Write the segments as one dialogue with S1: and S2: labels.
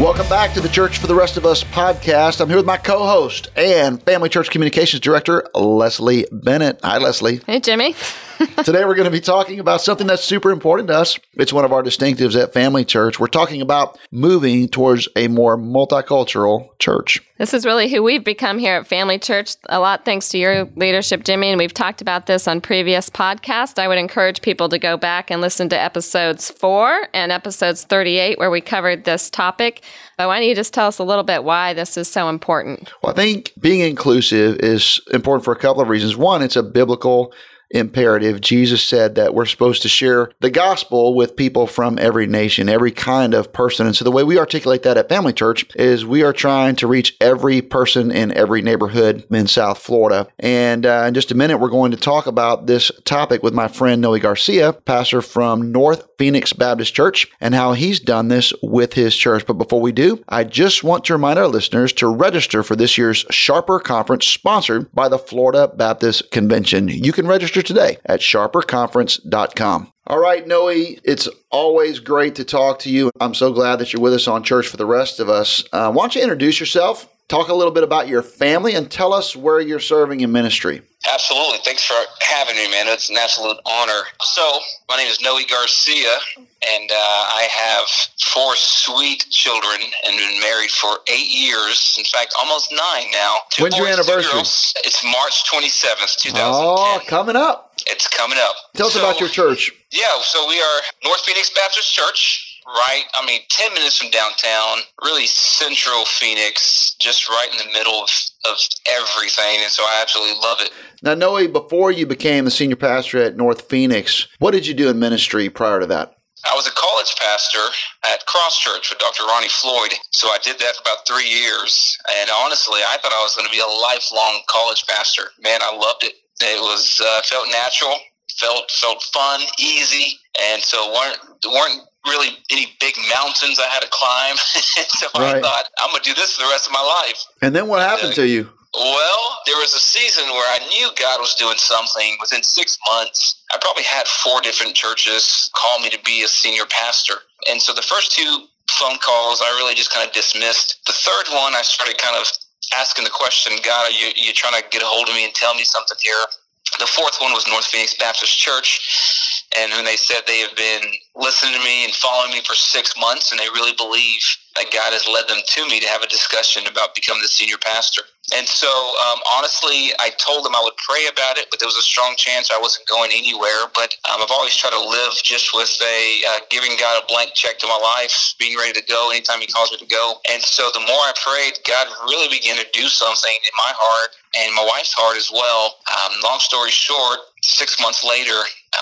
S1: Welcome back to the Church for the Rest of Us podcast. I'm here with my co host and Family Church Communications Director, Leslie Bennett. Hi, Leslie.
S2: Hey, Jimmy.
S1: Today, we're going to be talking about something that's super important to us. It's one of our distinctives at Family Church. We're talking about moving towards a more multicultural church.
S2: This is really who we've become here at Family Church. A lot thanks to your leadership, Jimmy. And we've talked about this on previous podcasts. I would encourage people to go back and listen to episodes four and episodes 38, where we covered this topic. But why don't you just tell us a little bit why this is so important?
S1: Well, I think being inclusive is important for a couple of reasons. One, it's a biblical imperative. Jesus said that we're supposed to share the gospel with people from every nation, every kind of person. And so the way we articulate that at Family Church is we are trying to reach every person in every neighborhood in South Florida. And uh, in just a minute, we're going to talk about this topic with my friend Noe Garcia, pastor from North Phoenix Baptist Church, and how he's done this with his church. But before we do, I just want to remind our listeners to register for this year's Sharper Conference sponsored by the Florida Baptist Convention. You can register today at sharperconference.com. All right, Noe, it's always great to talk to you. I'm so glad that you're with us on Church for the rest of us. Uh, why don't you introduce yourself, talk a little bit about your family, and tell us where you're serving in ministry?
S3: Absolutely. Thanks for having me, man. It's an absolute honor. So, my name is Noe Garcia, and uh, I have four sweet children and been married for eight years. In fact, almost nine now.
S1: Two When's your anniversary?
S3: It's March 27th, 2010.
S1: Oh, coming up.
S3: It's coming up.
S1: Tell us so, about your church.
S3: Yeah, so we are North Phoenix Baptist Church right, I mean, 10 minutes from downtown, really central Phoenix, just right in the middle of, of everything. And so I absolutely love it.
S1: Now, Noe, before you became the senior pastor at North Phoenix, what did you do in ministry prior to that?
S3: I was a college pastor at Cross Church with Dr. Ronnie Floyd. So I did that for about three years. And honestly, I thought I was going to be a lifelong college pastor. Man, I loved it. It was uh, felt natural, felt felt fun, easy, and so weren't weren't really any big mountains I had to climb. so right. I thought, I'm going to do this for the rest of my life.
S1: And then what happened to you?
S3: Well, there was a season where I knew God was doing something. Within six months, I probably had four different churches call me to be a senior pastor. And so the first two phone calls, I really just kind of dismissed. The third one, I started kind of asking the question, God, are you, are you trying to get a hold of me and tell me something here? The fourth one was North Phoenix Baptist Church, and when they said they have been listening to me and following me for six months, and they really believe that God has led them to me to have a discussion about becoming the senior pastor. And so, um, honestly, I told them I would pray about it, but there was a strong chance I wasn't going anywhere. But um, I've always tried to live just with a uh, giving God a blank check to my life, being ready to go anytime He calls me to go. And so, the more I prayed, God really began to do something in my heart and my wife's heart as well. Um, long story short, six months later,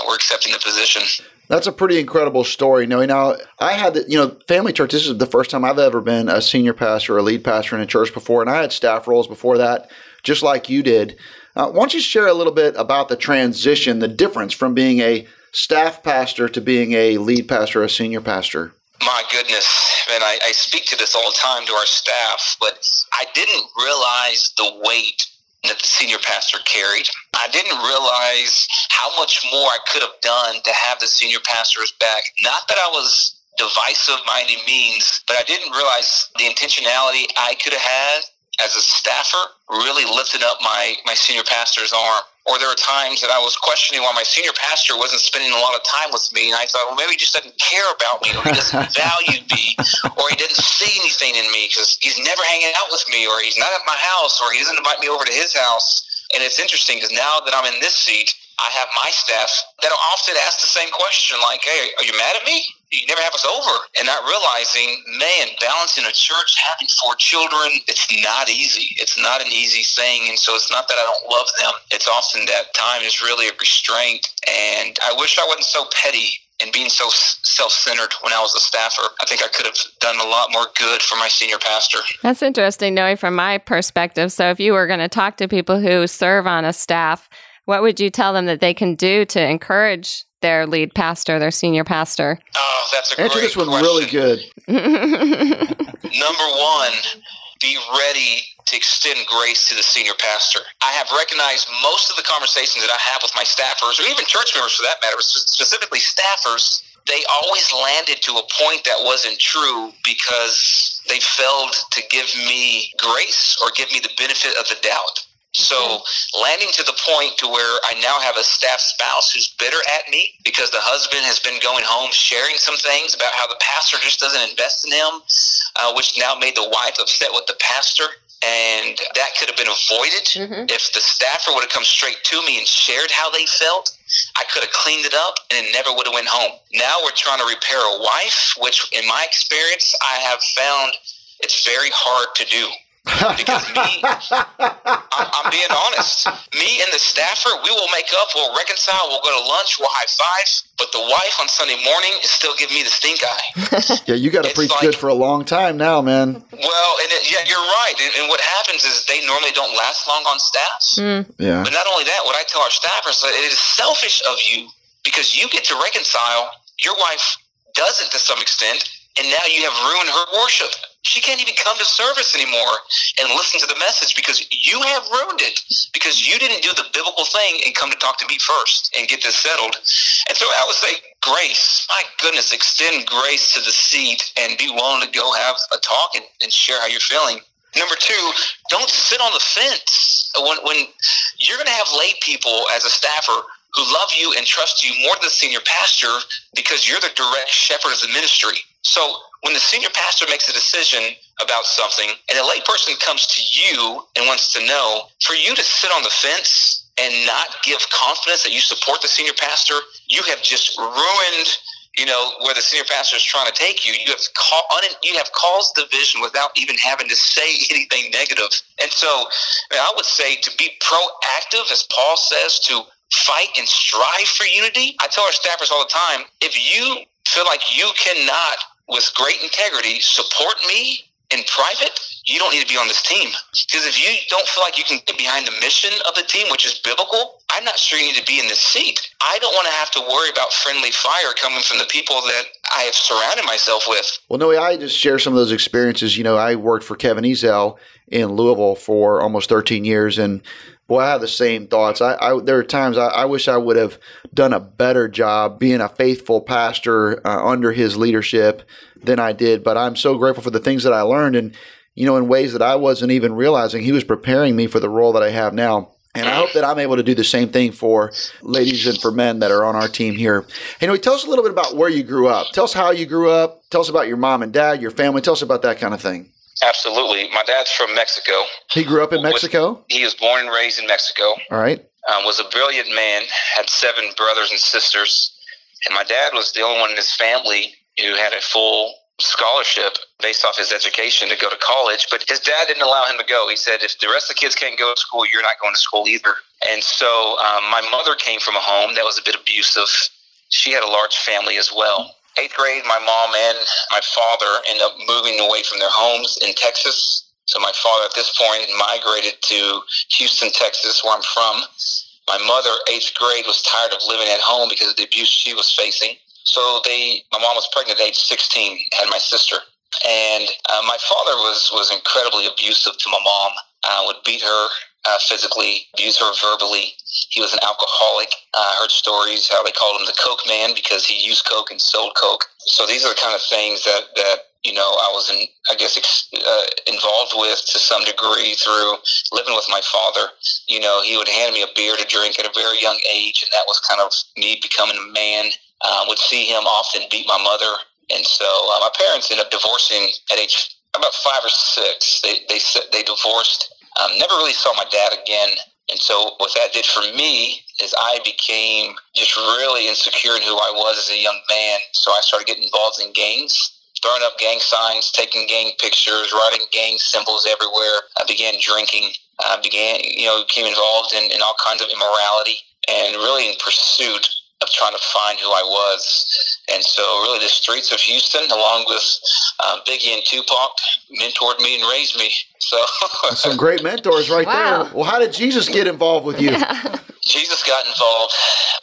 S3: we're accepting the position.
S1: That's a pretty incredible story. Now, now I had the, you know, family church. This is the first time I've ever been a senior pastor or a lead pastor in a church before, and I had staff roles before that, just like you did. Uh, why don't you share a little bit about the transition, the difference from being a staff pastor to being a lead pastor, a senior pastor?
S3: My goodness, man, I, I speak to this all the time to our staff, but I didn't realize the weight that the senior pastor carried. I didn't realize how much more I could have done to have the senior pastor's back. Not that I was divisive by any means, but I didn't realize the intentionality I could have had as a staffer really lifted up my, my senior pastor's arm. Or there were times that I was questioning why my senior pastor wasn't spending a lot of time with me. And I thought, well, maybe he just doesn't care about me, or he doesn't value me, or he didn't see anything in me because he's never hanging out with me, or he's not at my house, or he doesn't invite me over to his house. And it's interesting because now that I'm in this seat, I have my staff that often ask the same question, like, hey, are you mad at me? You never have us over and not realizing man balancing a church having four children it's not easy it's not an easy thing and so it's not that i don't love them it's often that time is really a restraint and i wish i wasn't so petty and being so self-centered when I was a staffer. I think I could have done a lot more good for my senior pastor.
S2: That's interesting knowing from my perspective. So if you were going to talk to people who serve on a staff, what would you tell them that they can do to encourage their lead pastor, their senior pastor?
S3: Oh, that's a
S1: Answer
S3: great
S1: this one
S3: question.
S1: really good.
S3: Number one, be ready to extend grace to the senior pastor. I have recognized most of the conversations that I have with my staffers, or even church members for that matter, specifically staffers, they always landed to a point that wasn't true because they failed to give me grace or give me the benefit of the doubt. So landing to the point to where I now have a staff spouse who's bitter at me because the husband has been going home sharing some things about how the pastor just doesn't invest in him, uh, which now made the wife upset with the pastor. And that could have been avoided
S2: Mhm.
S3: if the staffer would have come straight to me and shared how they felt. I could have cleaned it up and it never would have went home. Now we're trying to repair a wife, which in my experience, I have found it's very hard to do. Because me, I'm, I'm being honest. Me and the staffer, we will make up, we'll reconcile, we'll go to lunch, we'll high five. But the wife on Sunday morning is still giving me the stink eye.
S1: yeah, you got to preach
S3: like-
S1: good for a long time now, man.
S3: Well, and it, yeah, you're right. And, and what happens is they normally don't last long on staff.
S2: Mm,
S1: Yeah.
S3: But not only that, what I tell our staffers, that it is selfish of you because you get to reconcile. Your wife doesn't to some extent, and now you have ruined her worship. She can't even come to service anymore and listen to the message because you have ruined it because you didn't do the biblical thing and come to talk to me first and get this settled. And so I would say, grace, my goodness, extend grace to the seat and be willing to go have a talk and, and share how you're feeling. Number two, don't sit on the fence. When, when you're going to have lay people as a staffer who love you and trust you more than the senior pastor because you're the direct shepherd of the ministry. So when the senior pastor makes a decision about something and a lay person comes to you and wants to know, for you to sit on the fence and not give confidence that you support the senior pastor, you have just ruined you know where the senior pastor is trying to take you. You have ca- un- you have caused division without even having to say anything negative. And so, I would say to be proactive, as Paul says, to fight and strive for unity. I tell our staffers all the time: if you feel like you cannot, with great integrity, support me in private, you don't need to be on this team. Because if you don't feel like you can get behind the mission of the team, which is biblical, I'm not sure you need to be in this seat. I don't want to have to worry about friendly fire coming from the people that I have surrounded myself with.
S1: Well, no, I just share some of those experiences. You know, I worked for Kevin Ezell in Louisville for almost 13 years, and boy, I have the same thoughts. I, I there are times I, I, wish I would have done a better job being a faithful pastor uh, under his leadership than I did. But I'm so grateful for the things that I learned, and you know, in ways that I wasn't even realizing, he was preparing me for the role that I have now. And I hope that I'm able to do the same thing for ladies and for men that are on our team here. Noe, tell us a little bit about where you grew up. Tell us how you grew up. Tell us about your mom and dad, your family. Tell us about that kind of thing.
S3: Absolutely. My dad's from Mexico.
S1: He grew up in Mexico?
S3: He was born and raised in Mexico.
S1: All right.
S3: Um, was a brilliant man, had seven brothers and sisters. And my dad was the only one in his family who had a full scholarship based off his education to go to college. But his dad didn't allow him to go. He said, if the rest of the kids can't go to school, you're not going to school either. And so um, my mother came from a home that was a bit abusive. She had a large family as well. Eighth grade, my mom and my father ended up moving away from their homes in Texas. So my father at this point migrated to Houston, Texas, where I'm from. My mother, eighth grade, was tired of living at home because of the abuse she was facing. So they, my mom was pregnant at age 16, had my sister. And uh, my father was, was incredibly abusive to my mom, uh, would beat her uh, physically, abuse her verbally. He was an alcoholic. I heard stories how they called him the Coke Man because he used Coke and sold Coke. So these are the kind of things that, that you know, I was in, I guess, ex- uh, involved with to some degree through living with my father. You know, he would hand me a beer to drink at a very young age, and that was kind of me becoming a man. Uh, would see him often beat my mother, and so uh, my parents ended up divorcing at age about five or six. They they they divorced. Um, never really saw my dad again. And so what that did for me is I became just really insecure in who I was as a young man. So I started getting involved in gangs, throwing up gang signs, taking gang pictures, writing gang symbols everywhere. I began drinking. I began, you know, became involved in, in all kinds of immorality and really in pursuit of trying to find who I was. And so, really, the streets of Houston, along with uh, Biggie and Tupac, mentored me and raised me. So,
S1: some great mentors right wow. there. Well, how did Jesus get involved with you?
S3: Jesus got involved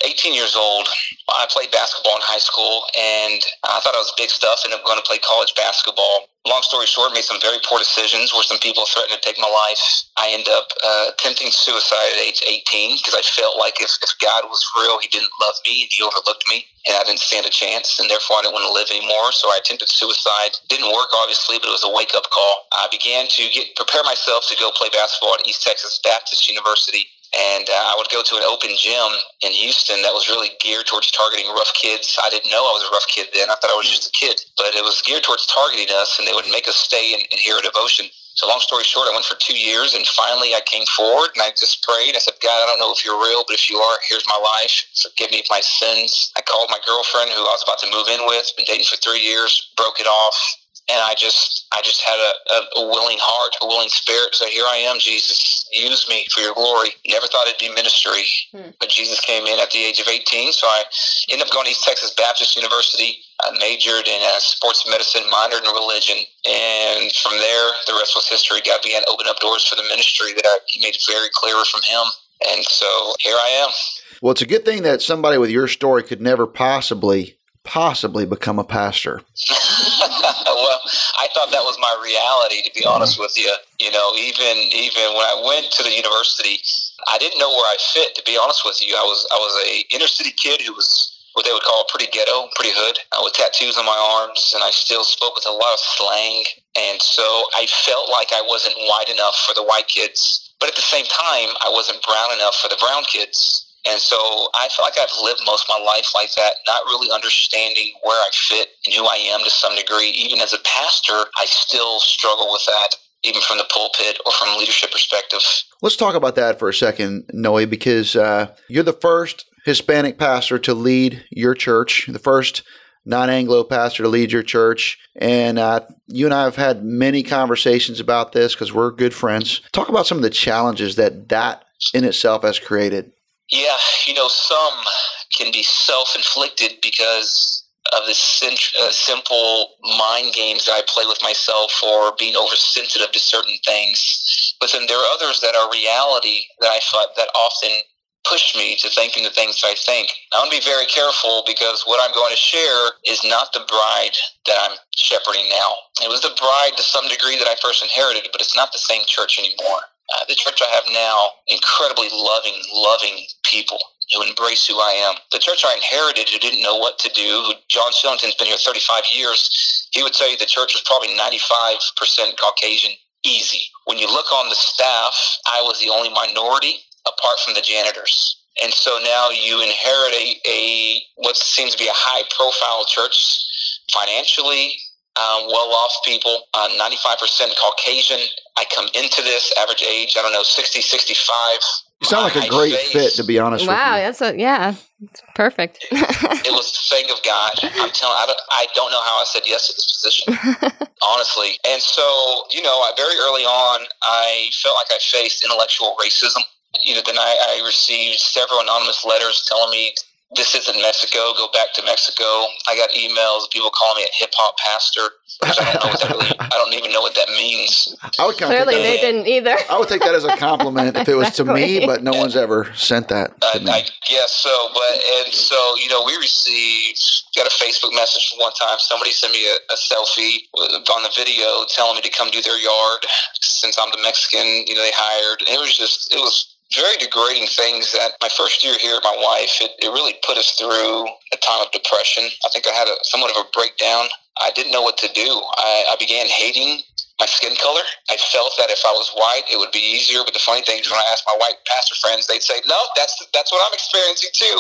S3: 18 years old. I played basketball in high school, and I thought I was big stuff and I'm going to play college basketball. Long story short, made some very poor decisions where some people threatened to take my life. I ended up uh, attempting suicide at age 18 because I felt like if, if God was real, He didn't love me and He overlooked me, and I didn't stand a chance, and therefore I didn't want to live anymore. So I attempted suicide. Didn't work, obviously, but it was a wake up call. I began to get prepare myself to go play basketball at East Texas Baptist University and uh, I would go to an open gym in Houston that was really geared towards targeting rough kids. I didn't know I was a rough kid then. I thought I was just a kid, but it was geared towards targeting us, and they would make us stay and, and hear a devotion. So long story short, I went for two years, and finally I came forward and I just prayed. I said, God, I don't know if you're real, but if you are, here's my life. Forgive me my sins. I called my girlfriend, who I was about to move in with, been dating for three years, broke it off, and I just I just had a, a, a, willing heart, a willing spirit. So here I am, Jesus, use me for your glory. Never thought it'd be ministry, hmm. but Jesus came in at the age of 18. So I ended up going to East Texas Baptist University. I majored in uh, sports medicine, minored in religion, and from there, the rest was history. God began to open up doors for the ministry that I, He made very clear from Him. And so here I am.
S1: Well, it's a good thing that somebody with your story could never possibly possibly become a pastor?
S3: well, I thought that was my reality, to be honest with you. You know, even even when I went to the university, I didn't know where I fit. To be honest with you, I was I was a inner city kid who was what they would call pretty ghetto, pretty hood, uh, with tattoos on my arms, and I still spoke with a lot of slang. And so I felt like I wasn't white enough for the white kids, but at the same time, I wasn't brown enough for the brown kids. And so I feel like I've lived most of my life like that, not really understanding where I fit and who I am to some degree. Even as a pastor, I still struggle with that, even from the pulpit or from leadership perspective.
S1: Let's talk about that for a second, Noe, because uh, you're the first Hispanic pastor to lead your church, the first non Anglo pastor to lead your church. And uh, you and I have had many conversations about this because we're good friends. Talk about some of the challenges that that in itself has created.
S3: Yeah, you know, some can be self inflicted because of the uh, simple mind games that I play with myself or being oversensitive to certain things. But then there are others that are reality that I thought that often push me to thinking the things I think. I want to be very careful because what I'm going to share is not the bride that I'm shepherding now. It was the bride to some degree that I first inherited, but it's not the same church anymore. Uh, the church I have now, incredibly loving, loving people who embrace who I am. The church I inherited, who didn't know what to do, John Shillington's been here 35 years, he would tell you the church was probably 95% Caucasian, easy. When you look on the staff, I was the only minority apart from the janitors. And so now you inherit a, a what seems to be a high profile church financially, um, well off people, uh, 95% Caucasian. I come into this average age, I don't know, 60, 65.
S1: You sound like a great face. fit, to be honest with you.
S2: wow, that's a, yeah, it's perfect.
S3: it, was the thing of God. I'm telling I don't, I don't know how I said yes to this position, honestly. And so, you know, I, very early on, I felt like I faced intellectual racism. You know, then I, I received several anonymous letters telling me this isn't Mexico. Go back to Mexico. I got emails, people calling me a hip hop pastor. I don't know what that really. I don't even know what that means.
S1: I would
S2: clearly they didn't either.
S1: I would take that as a compliment if it was exactly. to me, but no one's ever sent that. To me.
S3: I guess so, but and so you know, we received got a Facebook message from one time. Somebody sent me a, a selfie on the video telling me to come do their yard since I'm the Mexican. You know, they hired. It was just it was very degrading things that my first year here, my wife, it, it really put us through a time of depression. I think I had a somewhat of a breakdown. I didn't know what to do. I, I began hating my skin color. I felt that if I was white, it would be easier. But the funny thing is, when I asked my white pastor friends, they'd say, "No, that's that's what I'm experiencing too."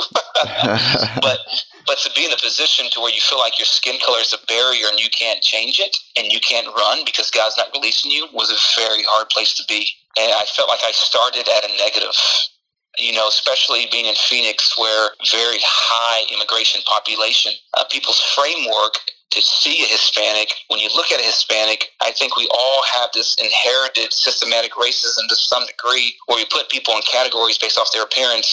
S3: but but to be in a position to where you feel like your skin color is a barrier and you can't change it and you can't run because God's not releasing you was a very hard place to be. And I felt like I started at a negative you know, especially being in Phoenix, where very high immigration population, uh, people's framework to see a Hispanic, when you look at a Hispanic, I think we all have this inherited systematic racism to some degree where we put people in categories based off their appearance.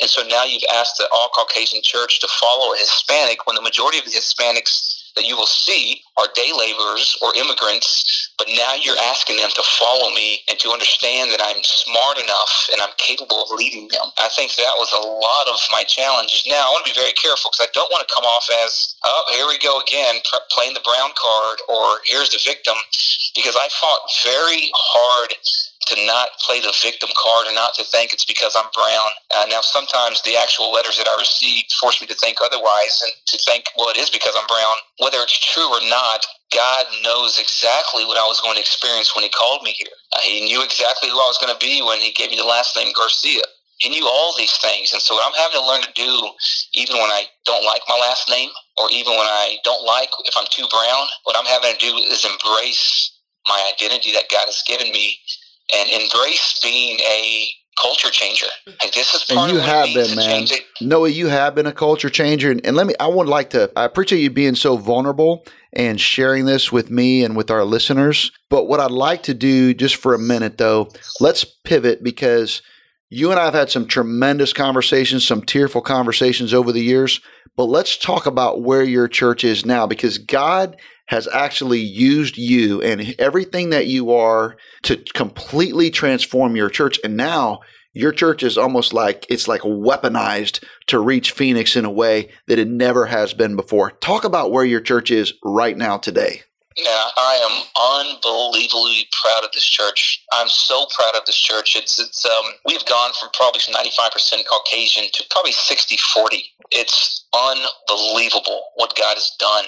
S3: And so now you've asked the all Caucasian church to follow a Hispanic when the majority of the Hispanics that you will see are day laborers or immigrants, but now you're asking them to follow me and to understand that I'm smart enough and I'm capable of leading them. I think that was a lot of my challenges. Now, I want to be very careful because I don't want to come off as, oh, here we go again, playing the brown card, or here's the victim, because I fought very hard to not play the victim card and not to think it's because I'm brown. Uh, now, sometimes the actual letters that I received force me to think otherwise and to think, well, it is because I'm brown. Whether it's true or not, God knows exactly what I was going to experience when He called me here. Uh, he knew exactly who I was going to be when He gave me the last name Garcia. He knew all these things. And so, what I'm having to learn to do, even when I don't like my last name, or even when I don't like if I'm too brown, what I'm having to do is embrace my identity that God has given me and embrace being a culture changer. Mm-hmm. Like this is part
S1: and you
S3: of
S1: have been, man. Noe, you have been a culture changer. And, and let me, I would like to, I appreciate you being so vulnerable and sharing this with me and with our listeners. But what I'd like to do just for a minute, though, let's pivot because you and I have had some tremendous conversations, some tearful conversations over the years. But let's talk about where your church is now because God has actually used you and everything that you are to completely transform your church. And now your church is almost like it's like weaponized to reach Phoenix in a way that it never has been before. Talk about where your church is right now today.
S3: Yeah, I am unbelievably proud of this church. I'm so proud of this church. It's it's um we've gone from probably 95% Caucasian to probably 60-40. It's unbelievable what God has done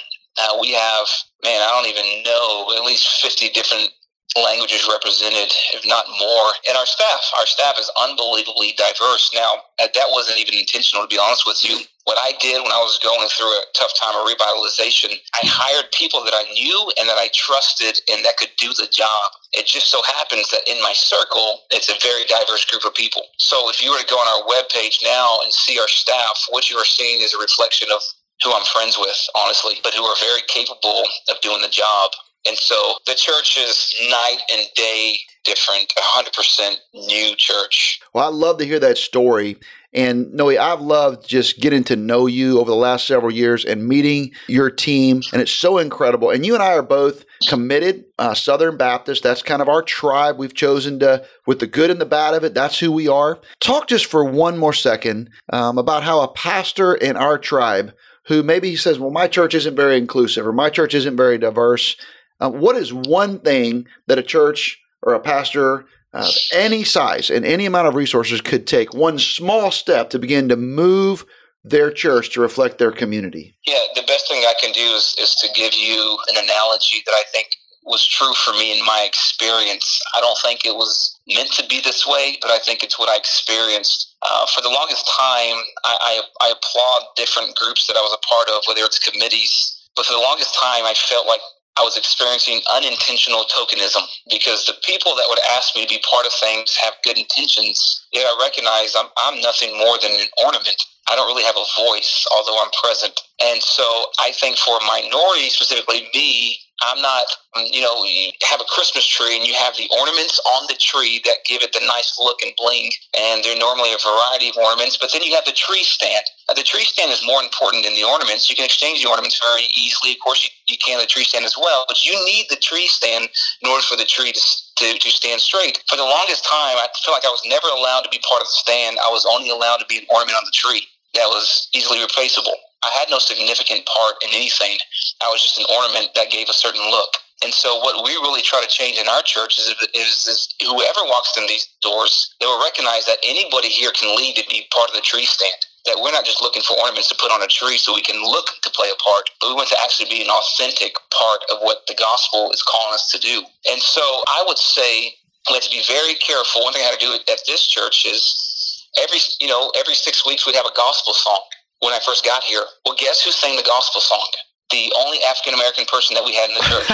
S3: we have, man, I don't even know, at least 50 different languages represented, if not more. And our staff, our staff is unbelievably diverse. Now, that wasn't even intentional, to be honest with you. What I did when I was going through a tough time of revitalization, I hired people that I knew and that I trusted and that could do the job. It just so happens that in my circle, it's a very diverse group of people. So if you were to go on our webpage now and see our staff, what you are seeing is a reflection of who I'm friends with, honestly, but who are very capable of doing the job. And so the church is night and day different, 100% new church.
S1: Well, I love to hear that story. And Noe, I've loved just getting to know you over the last several years and meeting your team. And it's so incredible. And you and I are both committed uh, Southern Baptist. That's kind of our tribe. We've chosen to, with the good and the bad of it, that's who we are. Talk just for one more second um, about how a pastor in our tribe who maybe he says, well, my church isn't very inclusive or my church isn't very diverse. Uh, what is one thing that a church or a pastor of any size and any amount of resources could take one small step to begin to move their church to reflect their community?
S3: Yeah, the best thing I can do is, is to give you an analogy that I think was true for me in my experience. I don't think it was meant to be this way, but I think it's what I experienced. Uh, for the longest time, I, I, I applaud different groups that I was a part of, whether it's committees. But for the longest time, I felt like I was experiencing unintentional tokenism because the people that would ask me to be part of things have good intentions. Yet I recognize I'm, I'm nothing more than an ornament. I don't really have a voice, although I'm present. And so I think for minorities, specifically me, I'm not, mm, you know, you have a Christmas tree and you have the ornaments on the tree that give it the nice look and bling. And they're normally a variety of ornaments, but then you have the tree stand. Now, the tree stand is more important than the ornaments. You can exchange the ornaments very easily. Of course, you, you can the tree stand as well, but you need the tree stand in order for the tree to, to, to stand straight. For the longest time, I feel like I was never allowed to be part of the stand. I was only allowed to be an ornament on the tree that was easily replaceable. I had no significant part in anything. I was just an ornament that gave a certain look. And so, what we really try to change in our church is, is, is whoever walks in these doors, they will recognize that anybody here can lead to be part of the tree stand. That we're not just looking for ornaments to put on a tree so we can look to play a part, but we want to actually be an authentic part of what the gospel is calling us to do. And so, I would say we have to be very careful. One thing I had to do at this church is every you know every six weeks we'd have a gospel song when I first got here. Well, guess who sang the gospel song? The only African American person that we had in the church.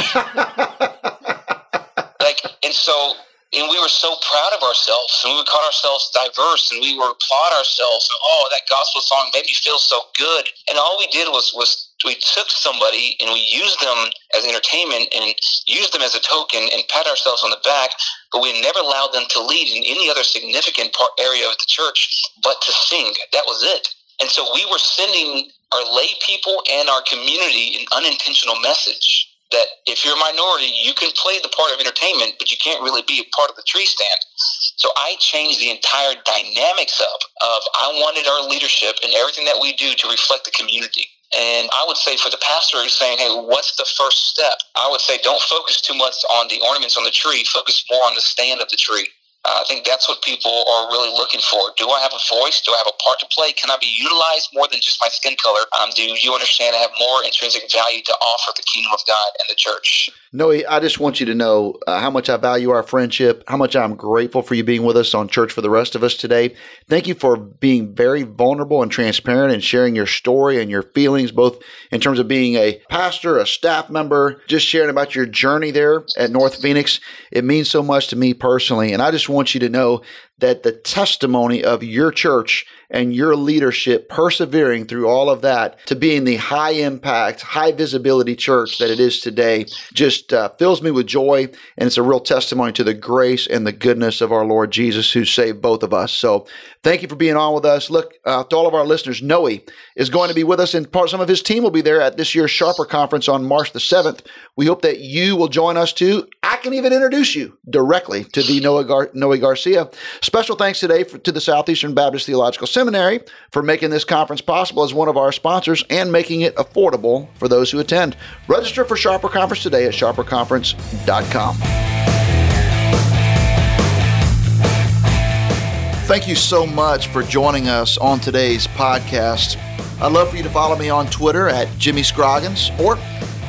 S3: like, and so, and we were so proud of ourselves, and we would call ourselves diverse, and we would applaud ourselves. Oh, that gospel song made me feel so good. And all we did was was we took somebody and we used them as entertainment and used them as a token and pat ourselves on the back, but we never allowed them to lead in any other significant part area of the church but to sing. That was it. And so we were sending our lay people and our community an unintentional message that if you're a minority, you can play the part of entertainment, but you can't really be a part of the tree stand. So I changed the entire dynamics up of I wanted our leadership and everything that we do to reflect the community. And I would say for the pastor who's saying, hey, what's the first step? I would say don't focus too much on the ornaments on the tree, focus more on the stand of the tree. Uh, I think that's what people are really looking for. Do I have a voice? Do I have a part to play? Can I be utilized more than just my skin color? Um, do you understand I have more intrinsic value to offer the kingdom of God and the church?
S1: Noe, I just want you to know uh, how much I value our friendship, how much I'm grateful for you being with us on Church for the Rest of Us today. Thank you for being very vulnerable and transparent and sharing your story and your feelings, both in terms of being a pastor, a staff member, just sharing about your journey there at North Phoenix. It means so much to me personally. And I just want you to know that the testimony of your church and your leadership persevering through all of that to being the high impact, high visibility church that it is today just uh, fills me with joy. And it's a real testimony to the grace and the goodness of our Lord Jesus who saved both of us. So thank you for being on with us. Look, uh, to all of our listeners, Noe is going to be with us and part, some of his team will be there at this year's Sharper Conference on March the 7th. We hope that you will join us too. I can even introduce you directly to the Noe, Gar- Noe Garcia. Special thanks today for, to the Southeastern Baptist Theological Seminary for making this conference possible as one of our sponsors and making it affordable for those who attend. Register for Sharper Conference today at sharperconference.com. Thank you so much for joining us on today's podcast. I'd love for you to follow me on Twitter at Jimmy Scroggins or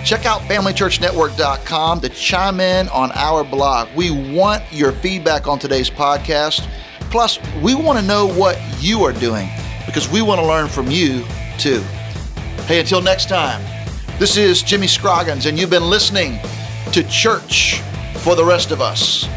S1: check out FamilyChurchNetwork.com to chime in on our blog. We want your feedback on today's podcast. Plus, we want to know what you are doing because we want to learn from you too. Hey, until next time, this is Jimmy Scroggins, and you've been listening to Church for the Rest of Us.